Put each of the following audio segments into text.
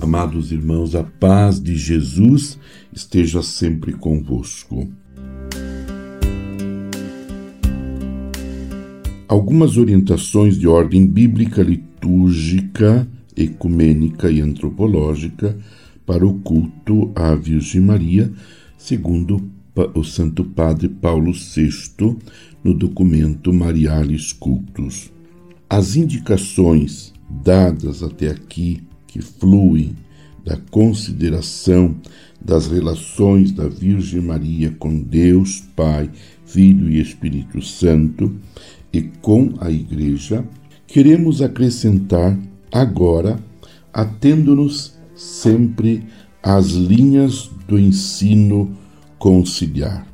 Amados irmãos, a paz de Jesus esteja sempre convosco. Algumas orientações de ordem bíblica, litúrgica, ecumênica e antropológica para o culto à Virgem Maria, segundo o Santo Padre Paulo VI no documento Marialis Cultus. As indicações dadas até aqui, que fluem da consideração das relações da Virgem Maria com Deus, Pai, Filho e Espírito Santo e com a Igreja, queremos acrescentar agora, atendo-nos sempre às linhas do ensino conciliar.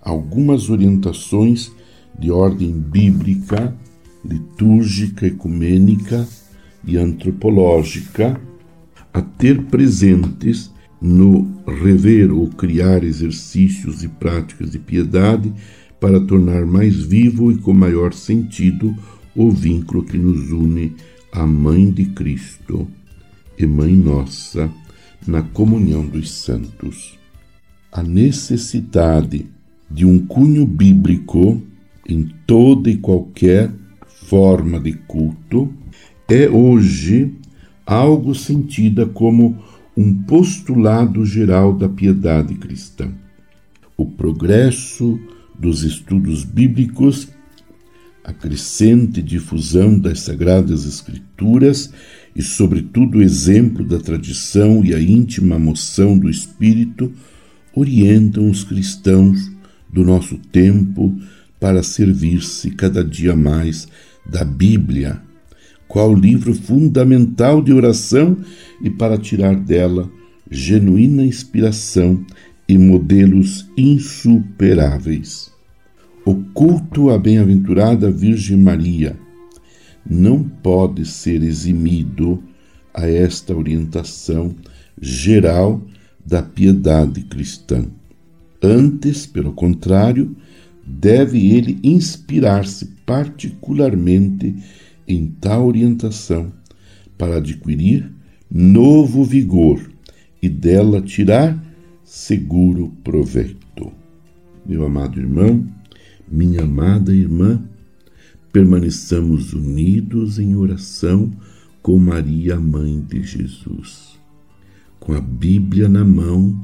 Algumas orientações de ordem bíblica, litúrgica, ecumênica e antropológica a ter presentes no rever ou criar exercícios e práticas de piedade para tornar mais vivo e com maior sentido o vínculo que nos une à Mãe de Cristo e Mãe Nossa na comunhão dos santos. A necessidade de um cunho bíblico em toda e qualquer forma de culto é hoje algo sentida como um postulado geral da piedade cristã. O progresso dos estudos bíblicos, a crescente difusão das sagradas escrituras e, sobretudo, o exemplo da tradição e a íntima moção do espírito orientam os cristãos do nosso tempo para servir-se cada dia mais da Bíblia, qual livro fundamental de oração e para tirar dela genuína inspiração e modelos insuperáveis. O culto à bem-aventurada Virgem Maria não pode ser eximido a esta orientação geral da piedade cristã. Antes, pelo contrário, deve ele inspirar-se particularmente em tal orientação para adquirir novo vigor e dela tirar seguro proveito. Meu amado irmão, minha amada irmã, permaneçamos unidos em oração com Maria, Mãe de Jesus, com a Bíblia na mão,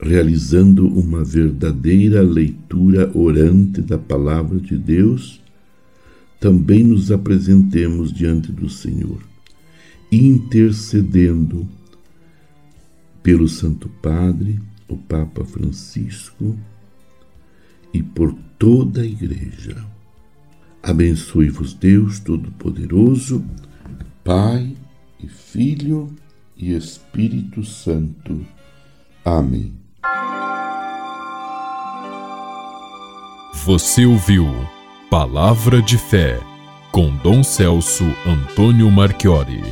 realizando uma verdadeira leitura orante da Palavra de Deus também nos apresentemos diante do Senhor, intercedendo pelo Santo Padre, o Papa Francisco e por toda a Igreja. Abençoe-vos, Deus Todo-Poderoso, Pai e Filho e Espírito Santo. Amém. Você ouviu Palavra de Fé, com Dom Celso Antônio Marchiori.